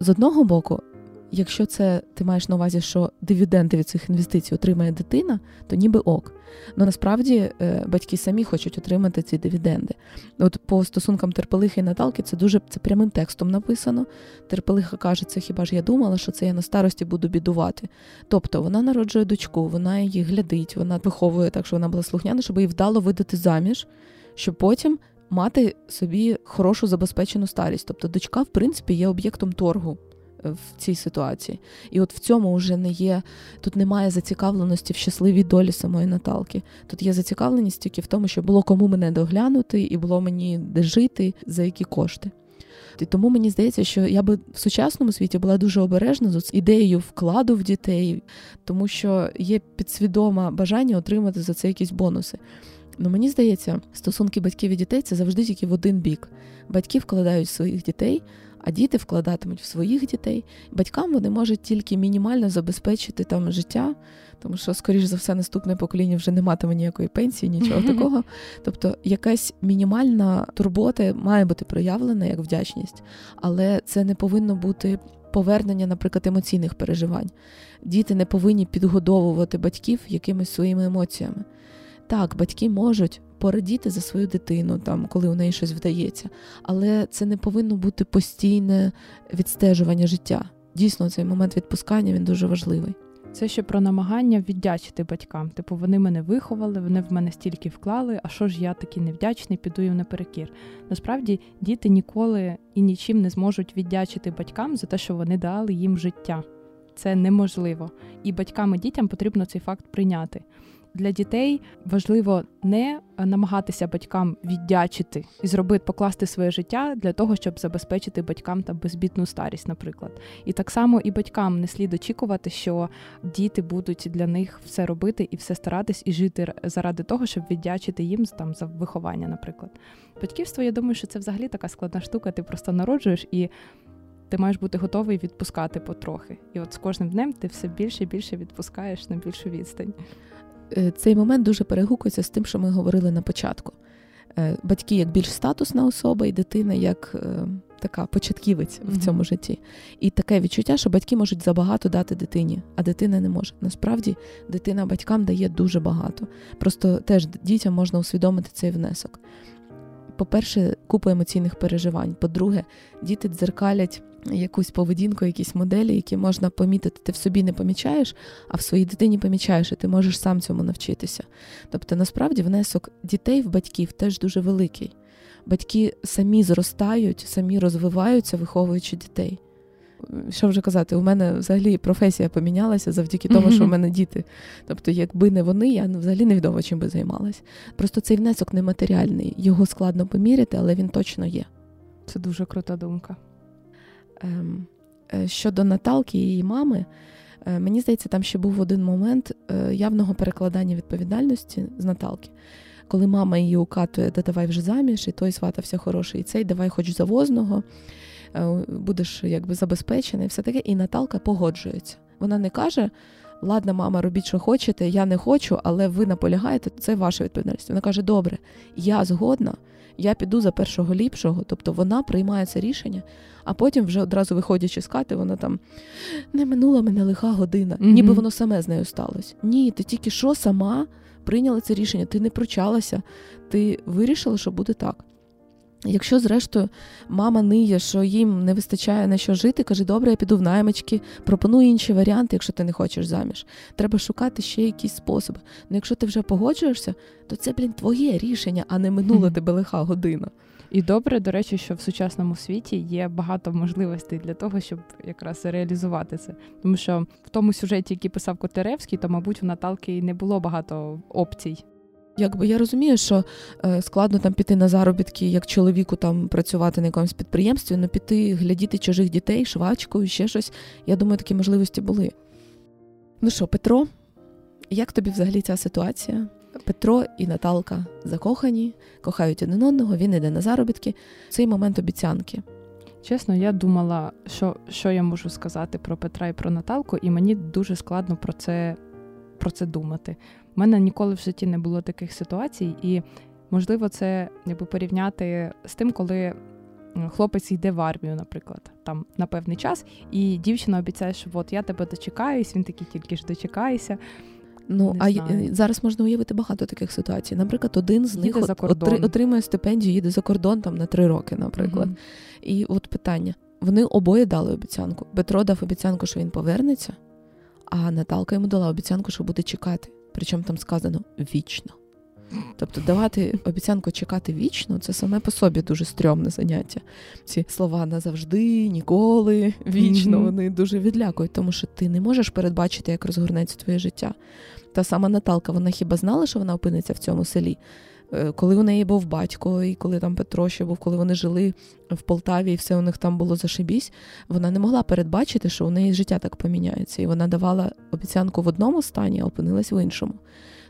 З одного боку, Якщо це ти маєш на увазі, що дивіденди від цих інвестицій отримає дитина, то ніби ок. Ну насправді е, батьки самі хочуть отримати ці дивіденди. От по стосункам терпелихи і Наталки це дуже це прямим текстом написано. Терпелиха каже, це хіба ж я думала, що це я на старості буду бідувати. Тобто вона народжує дочку, вона її глядить, вона виховує так, що вона була слухняна, щоб її вдало видати заміж, щоб потім. Мати собі хорошу забезпечену старість, тобто дочка, в принципі, є об'єктом торгу в цій ситуації. І от в цьому вже не є, тут немає зацікавленості в щасливій долі самої Наталки. Тут є зацікавленість тільки в тому, що було кому мене доглянути, і було мені де жити, за які кошти. І тому мені здається, що я би в сучасному світі була дуже обережна з ідеєю вкладу в дітей, тому що є підсвідоме бажання отримати за це якісь бонуси. Ну мені здається, стосунки батьків і дітей це завжди тільки в один бік. Батьки вкладають своїх дітей, а діти вкладатимуть в своїх дітей. Батькам вони можуть тільки мінімально забезпечити там життя, тому що, скоріш за все, наступне покоління вже не матиме ніякої пенсії, нічого такого. Тобто, якась мінімальна турбота має бути проявлена як вдячність, але це не повинно бути. Повернення, наприклад, емоційних переживань. Діти не повинні підгодовувати батьків якимись своїми емоціями. Так, батьки можуть порадіти за свою дитину, там, коли у неї щось вдається, але це не повинно бути постійне відстежування життя. Дійсно, цей момент відпускання він дуже важливий. Це ще про намагання віддячити батькам. Типу, вони мене виховали, вони в мене стільки вклали. А що ж я такий невдячний, піду їм наперекір. Насправді діти ніколи і нічим не зможуть віддячити батькам за те, що вони дали їм життя. Це неможливо. І батькам і дітям потрібно цей факт прийняти для дітей важливо не намагатися батькам віддячити і зробити покласти своє життя для того, щоб забезпечити батькам там безбітну старість, наприклад. І так само і батькам не слід очікувати, що діти будуть для них все робити і все старатись і жити заради того, щоб віддячити їм там за виховання, наприклад. Батьківство, я думаю, що це взагалі така складна штука. Ти просто народжуєш і. Ти маєш бути готовий відпускати потрохи, і от з кожним днем ти все більше і більше відпускаєш на більшу відстань. Е, цей момент дуже перегукується з тим, що ми говорили на початку. Е, батьки як більш статусна особа, і дитина як е, така початківець mm-hmm. в цьому житті. І таке відчуття, що батьки можуть забагато дати дитині, а дитина не може. Насправді дитина батькам дає дуже багато. Просто теж дітям можна усвідомити цей внесок. По-перше, купу емоційних переживань. По-друге, діти дзеркалять якусь поведінку, якісь моделі, які можна помітити, ти в собі не помічаєш, а в своїй дитині помічаєш, і ти можеш сам цьому навчитися. Тобто, насправді, внесок дітей в батьків теж дуже великий. Батьки самі зростають, самі розвиваються, виховуючи дітей. Що вже казати, у мене взагалі професія помінялася завдяки тому, що у мене діти. Тобто, якби не вони, я взагалі невідомо чим би займалась. Просто цей внесок нематеріальний, його складно поміряти, але він точно є. Це дуже крута думка. Ем, е, щодо Наталки і її мами, е, мені здається, там ще був один момент е, явного перекладання відповідальності з Наталки. Коли мама її укатує, да давай вже заміж, і той сватався хороший, і цей давай хоч завозного, будеш якби забезпечений, все таке. І Наталка погоджується. Вона не каже: Ладно, мама, робіть, що хочете, я не хочу, але ви наполягаєте, це ваша відповідальність. Вона каже: Добре, я згодна, я піду за першого ліпшого. Тобто вона приймає це рішення, а потім, вже одразу виходячи з кати, вона там не минула мене лиха година, mm-hmm. ніби воно саме з нею сталося. Ні, ти тільки що сама прийняла це рішення, ти не пручалася, ти вирішила, що буде так. Якщо, зрештою, мама ниє, що їм не вистачає на що жити, каже, добре, я піду в наймички, пропоную інші варіанти, якщо ти не хочеш заміж. Треба шукати ще якісь способи. Ну якщо ти вже погоджуєшся, то це, блін, твоє рішення, а не минула тебе лиха година. І добре, до речі, що в сучасному світі є багато можливостей для того, щоб якраз реалізувати це. Тому що в тому сюжеті, який писав Котеревський, то, мабуть, у Наталки не було багато опцій. Якби я розумію, що е, складно там піти на заробітки, як чоловіку там працювати на якомусь підприємстві, але піти глядіти чужих дітей, швачкою, ще щось. Я думаю, такі можливості були. Ну що, Петро, як тобі взагалі ця ситуація? Петро і Наталка закохані, кохають один одного, він йде на заробітки. Цей момент обіцянки. Чесно, я думала, що що я можу сказати про Петра і про Наталку, і мені дуже складно про це про це думати. У мене ніколи в житті не було таких ситуацій, і можливо, це якби порівняти з тим, коли хлопець йде в армію, наприклад, там на певний час, і дівчина обіцяє, що от я тебе дочекаюсь, він такий тільки ж дочекається. Ну не а знаю. зараз можна уявити багато таких ситуацій. Наприклад, один з їде них за кордон. отримує стипендію, їде за кордон там на три роки, наприклад. Угу. І от питання: вони обоє дали обіцянку. Петро дав обіцянку, що він повернеться, а Наталка йому дала обіцянку, що буде чекати. Причому там сказано вічно. Тобто давати обіцянку чекати вічно це саме по собі дуже стрьомне заняття. Ці слова назавжди, ніколи, вічно, вони дуже відлякують, тому що ти не можеш передбачити, як розгорнеться твоє життя. Та сама Наталка, вона хіба знала, що вона опиниться в цьому селі? Е, коли у неї був батько, і коли там Петро ще був, коли вони жили в Полтаві, і все у них там було зашибісь, вона не могла передбачити, що у неї життя так поміняється. І вона давала обіцянку в одному стані, а опинилась в іншому.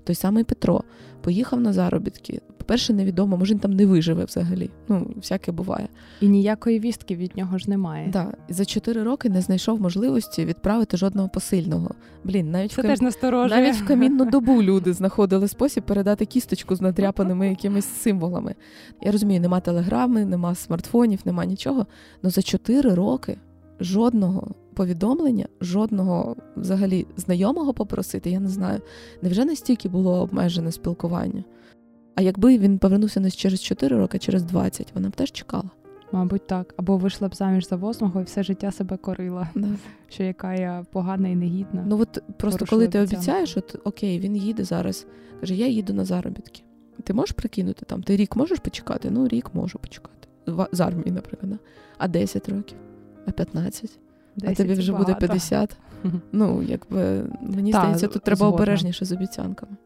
Той самий Петро поїхав на заробітки. По-перше, невідомо, може він там не виживе взагалі. Ну, всяке буває. І ніякої вістки від нього ж немає. Так, і за чотири роки не знайшов можливості відправити жодного посильного. Блін, навіть Це в кам... теж насторожує. навіть в камінну добу люди знаходили спосіб передати кісточку з надряпаними якимись символами. Я розумію, нема телеграми, нема смартфонів, нема нічого. Але за чотири роки жодного повідомлення, жодного взагалі знайомого попросити, я не знаю. Невже настільки було обмежене спілкування? А якби він повернувся не через 4 роки, а через 20, вона б теж чекала. Мабуть, так. Або вийшла б заміж за возного і все життя себе корила, да. що яка я погана і негідна. Ну от просто коли ти обіцяєш, от окей, він їде зараз. Каже, я їду на заробітки. Ти можеш прикинути там? Ти рік можеш почекати? Ну, рік можу почекати. З армії, наприклад. А 10 років, а 15. А тобі вже багато. буде 50. Ну, якби мені так, здається, тут треба обережніше з обіцянками.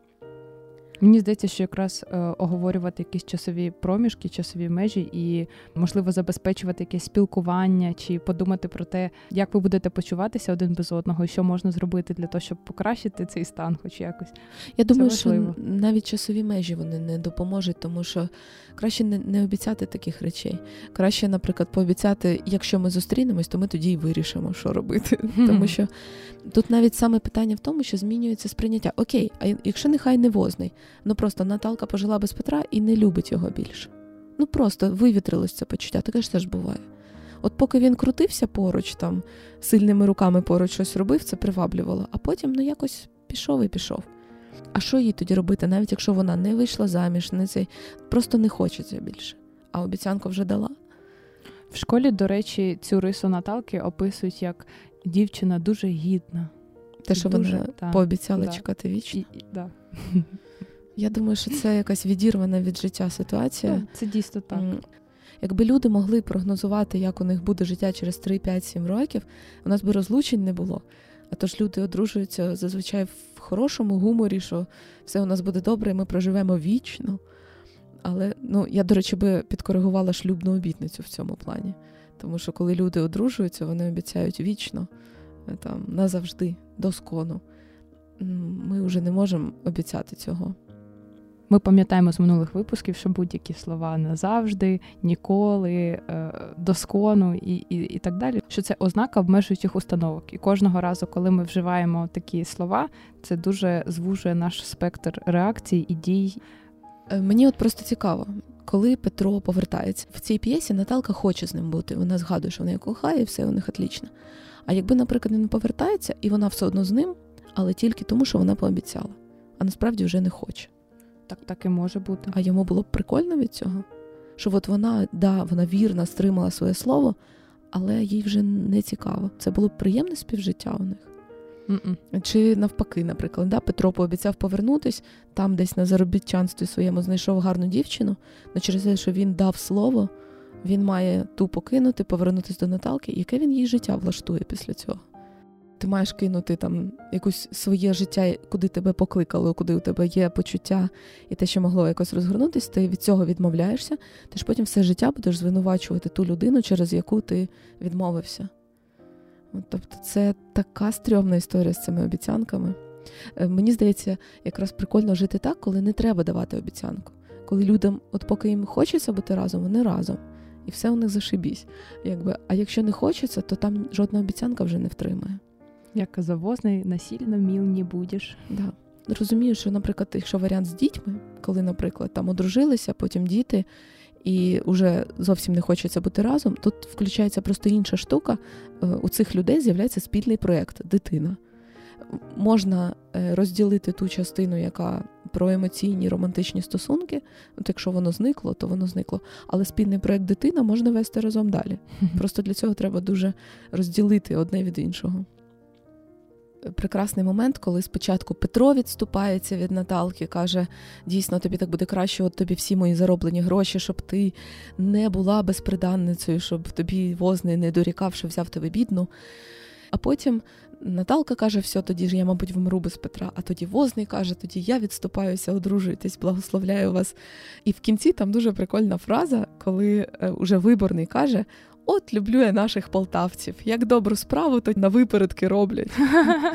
Мені здається, що якраз е, оговорювати якісь часові проміжки, часові межі, і можливо забезпечувати якесь спілкування, чи подумати про те, як ви будете почуватися один без одного, і що можна зробити для того, щоб покращити цей стан, хоч якось. Я думаю, що навіть часові межі вони не допоможуть, тому що краще не, не обіцяти таких речей. Краще, наприклад, пообіцяти, якщо ми зустрінемось, то ми тоді й вирішимо, що робити. Тому що тут навіть саме питання в тому, що змінюється сприйняття. Окей, а якщо нехай не возний. Ну просто Наталка пожила без Петра і не любить його більше. Ну просто вивітрилось це почуття, таке ж теж буває. От поки він крутився поруч, там сильними руками поруч щось робив, це приваблювало, а потім ну якось пішов і пішов. А що їй тоді робити, навіть якщо вона не вийшла заміж, не цей просто не хочеться більше. А обіцянку вже дала. В школі, до речі, цю рису Наталки описують як дівчина дуже гідна. Те, що дуже, вона та, пообіцяла да. чекати вічно. І, і, да. Я думаю, що це якась відірвана від життя ситуація. Це дійсно так. Якби люди могли прогнозувати, як у них буде життя через 3, 5, 7 років, у нас би розлучень не було. А тож люди одружуються зазвичай в хорошому гуморі, що все у нас буде добре, і ми проживемо вічно. Але ну, я, до речі, би підкоригувала шлюбну обітницю в цьому плані. Тому що коли люди одружуються, вони обіцяють вічно, е, там, назавжди, доскону. Ми вже не можемо обіцяти цього. Ми пам'ятаємо з минулих випусків, що будь-які слова назавжди, ніколи, е, доскону і, і і, так далі. Що це ознака обмежуючих установок. І кожного разу, коли ми вживаємо такі слова, це дуже звужує наш спектр реакцій і дій. Е, мені от просто цікаво, коли Петро повертається в цій п'єсі, Наталка хоче з ним бути. Вона згадує, що вона його кохає, і все у них отлічно. А якби, наприклад, він повертається, і вона все одно з ним, але тільки тому, що вона пообіцяла, а насправді вже не хоче. Так так і може бути. А йому було б прикольно від цього. Що от вона, да, вона вірно стримала своє слово, але їй вже не цікаво. Це було б приємне співжиття у них. Mm-mm. Чи навпаки, наприклад, да, Петро пообіцяв повернутись, там десь на заробітчанстві своєму знайшов гарну дівчину, але через те, що він дав слово, він має ту покинути, повернутися до Наталки, яке він їй життя влаштує після цього ти маєш кинути там якусь своє життя, куди тебе покликали, куди у тебе є почуття і те, що могло якось розгорнутися, ти від цього відмовляєшся, ти ж потім все життя будеш звинувачувати ту людину, через яку ти відмовився. Тобто це така стрьомна історія з цими обіцянками. Е, мені здається, якраз прикольно жити так, коли не треба давати обіцянку. Коли людям, от поки їм хочеться бути разом, вони разом. І все у них зашибісь. Якби. А якщо не хочеться, то там жодна обіцянка вже не втримає. Як казав Возний, насильно міл не будеш. Да. Розумію, що, наприклад, якщо варіант з дітьми, коли, наприклад, там одружилися, потім діти, і вже зовсім не хочеться бути разом, тут включається просто інша штука. Е, у цих людей з'являється спільний проєкт дитина. Можна е, розділити ту частину, яка про емоційні романтичні стосунки. От якщо воно зникло, то воно зникло. Але спільний проєкт дитина можна вести разом далі. Просто для цього треба дуже розділити одне від іншого прекрасний момент, коли спочатку Петро відступається від Наталки, каже: дійсно, тобі так буде краще, от тобі всі мої зароблені гроші, щоб ти не була безприданницею, щоб тобі возний не дорікав, що взяв тебе бідну. А потім Наталка каже, все, тоді ж я, мабуть, вмру без Петра. А тоді возний каже, тоді я відступаюся, одружуйтесь, благословляю вас. І в кінці там дуже прикольна фраза, коли е, уже виборний каже: От люблю я наших полтавців. Як добру справу, то на випередки роблять.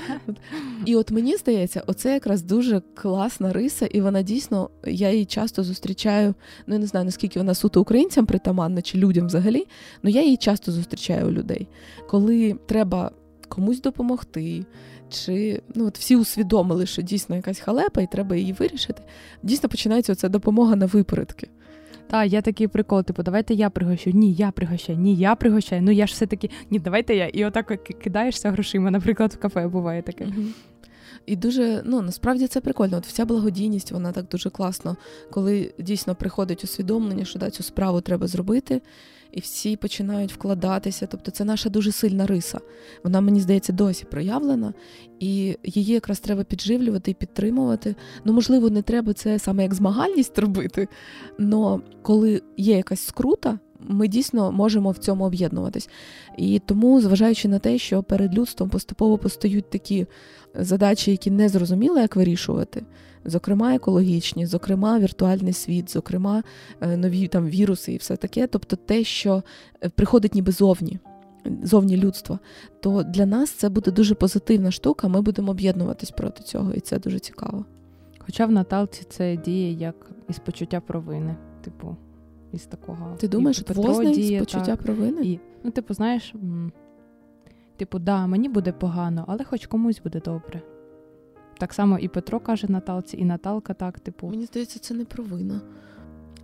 І от мені здається, оце якраз дуже класна риса, і вона дійсно, я її часто зустрічаю. Ну я не знаю, наскільки вона суто українцям притаманна чи людям взагалі, але я її часто зустрічаю у людей, коли треба комусь допомогти. Чи ну от всі усвідомили, що дійсно якась халепа, і треба її вирішити. Дійсно починається оця допомога на випередки. Так, є такий прикол, типу, давайте я пригощу. Ні, я пригощаю, ні, я пригощаю. Ну я ж все таки, ні, давайте я. І отак кидаєшся грошима. Наприклад, в кафе буває таке. І дуже ну насправді це прикольно. От вся благодійність, вона так дуже класно, коли дійсно приходить усвідомлення, що да, цю справу треба зробити, і всі починають вкладатися. Тобто це наша дуже сильна риса. Вона, мені здається, досі проявлена, і її якраз треба підживлювати і підтримувати. Ну, можливо, не треба це саме як змагальність робити. але коли є якась скрута, ми дійсно можемо в цьому об'єднуватись. І тому, зважаючи на те, що перед людством поступово постають такі задачі, які не зрозуміло, як вирішувати. Зокрема, екологічні, зокрема, віртуальний світ, зокрема, е, нові там віруси і все таке, тобто те, що е, приходить ніби зовні, зовні людства, то для нас це буде дуже позитивна штука. Ми будемо об'єднуватись проти цього, і це дуже цікаво. Хоча в Наталці це діє як із почуття провини, типу, із такого. Ти думаєш, Петро діє, з почуття так, провини? І, Ну, типу, знаєш, типу, да, мені буде погано, але хоч комусь буде добре. Так само і Петро каже Наталці, і Наталка так, типу. Мені здається, це не провина.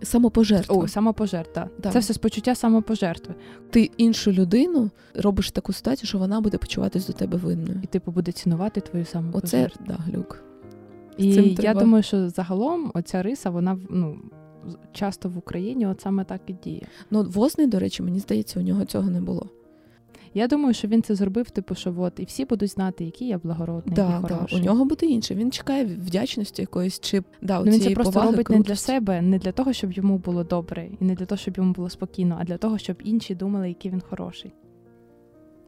Самопожертва. О, самопожертва. Да. Це все з почуття самопожертви. Ти іншу людину робиш таку ситуацію, що вона буде почуватись до тебе винною. І типу буде цінувати твою самопожертву. Оце да, глюк. І я треба- думаю, що загалом оця риса, вона ну, часто в Україні от саме так і діє. Ну, Возний, до речі, мені здається, у нього цього не було. Я думаю, що він це зробив, типу, що от і всі будуть знати, який я благородний Да, і да, хороший. у нього буде інше. Він чекає вдячності якоїсь чи да, Ну, він це просто поваги, робить не для себе, не для того, щоб йому було добре, і не для того, щоб йому було спокійно, а для того, щоб інші думали, який він хороший.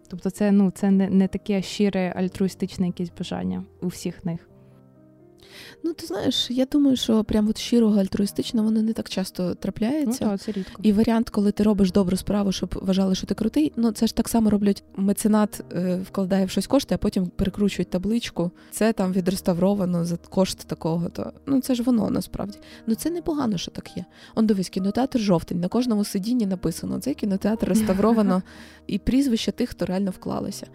Тобто, це ну це не, не таке щире альтруїстичне якесь бажання у всіх них. Ну, ти знаєш, я думаю, що прям от щирого альтруїстичного воно не так часто Ну трапляється. так, це рідко. І варіант, коли ти робиш добру справу, щоб вважали, що ти крутий, ну це ж так само роблять меценат, е, вкладає в щось кошти, а потім перекручують табличку. Це там відреставровано за кошт такого. То ну це ж воно насправді. Ну це непогано, що так є. Он дивись, кінотеатр жовтень. На кожному сидінні написано: цей кінотеатр реставровано і прізвища тих, хто реально вклалися.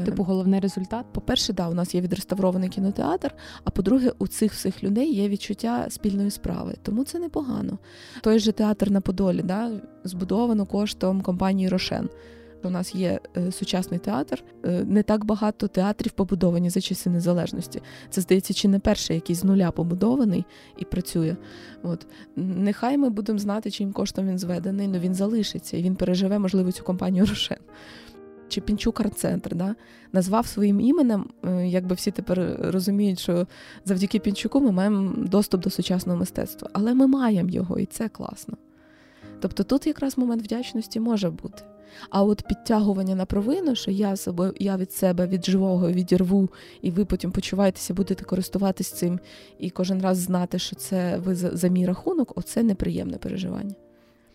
Е, Типу, головний результат. по-перше, да, у нас є відреставрований кінотеатр. А по-друге, у цих всіх людей є відчуття спільної справи, тому це непогано. Той же театр на Подолі, да, збудовано коштом компанії Рошен. У нас є е, сучасний театр. Е, не так багато театрів побудовані за часи незалежності. Це здається, чи не перший, який з нуля побудований і працює. От нехай ми будемо знати, чим коштом він зведений, але він залишиться і він переживе, можливо, цю компанію Рошен. Чи Пінчук арт-центр, да? назвав своїм іменем, е, якби всі тепер розуміють, що завдяки Пінчуку ми маємо доступ до сучасного мистецтва. Але ми маємо його, і це класно. Тобто тут якраз момент вдячності може бути. А от підтягування на провину, що я себе, я від себе, від живого відірву, і ви потім почуваєтеся, будете користуватись цим, і кожен раз знати, що це ви за, за мій рахунок, оце неприємне переживання.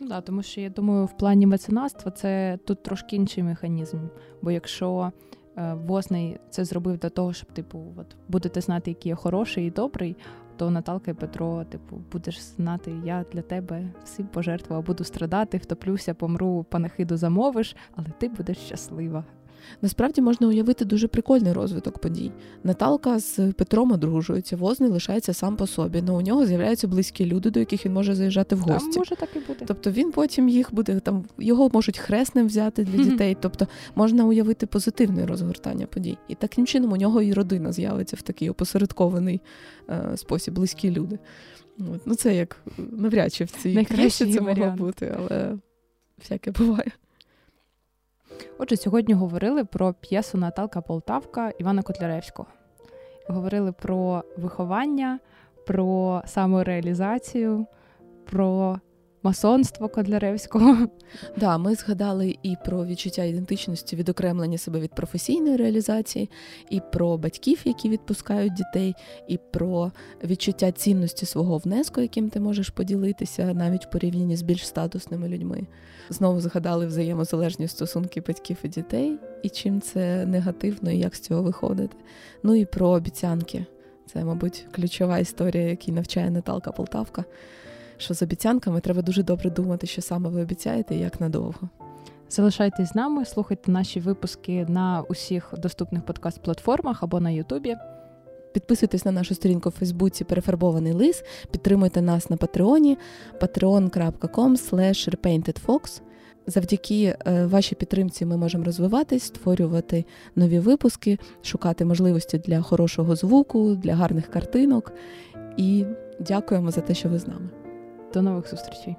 Да, тому що я думаю, в плані меценатства це тут трошки інший механізм. Бо якщо е, Возний це зробив для того, щоб типу, от будете знати, який я хороший і добрий, то Наталка і Петро, типу, будеш знати, я для тебе всім пожертвував, буду страдати, втоплюся, помру, панахиду замовиш, але ти будеш щаслива. Насправді можна уявити дуже прикольний розвиток подій. Наталка з Петром одружується, возний лишається сам по собі, але у нього з'являються близькі люди, до яких він може заїжджати в Там гості. може так і бути. Тобто він потім їх буде там, його можуть хресним взяти для дітей. Тобто можна уявити позитивне розгортання подій. І таким чином у нього і родина з'явиться в такий опосередкований е, спосіб, близькі люди. От. Ну це як е, навряд чи в цій книжці це могло бути, але всяке буває. Отже, сьогодні говорили про п'єсу Наталка Полтавка Івана Котляревського. Говорили про виховання, про самореалізацію, про масонство Котляревського. Да, ми згадали і про відчуття ідентичності, відокремлення себе від професійної реалізації, і про батьків, які відпускають дітей, і про відчуття цінності свого внеску, яким ти можеш поділитися, навіть в порівнянні з більш статусними людьми. Знову згадали взаємозалежні стосунки батьків і дітей, і чим це негативно, і як з цього виходити. Ну і про обіцянки. Це, мабуть, ключова історія, якій навчає Наталка Полтавка. Що з обіцянками треба дуже добре думати, що саме ви обіцяєте і як надовго. Залишайтесь з нами, слухайте наші випуски на усіх доступних подкаст-платформах або на Ютубі. Підписуйтесь на нашу сторінку в Фейсбуці Перефарбований лис, підтримуйте нас на Патреоні patreon.com repaintedfox. Завдяки е, вашій підтримці ми можемо розвиватись, створювати нові випуски, шукати можливості для хорошого звуку, для гарних картинок. І дякуємо за те, що ви з нами. До нових зустрічей!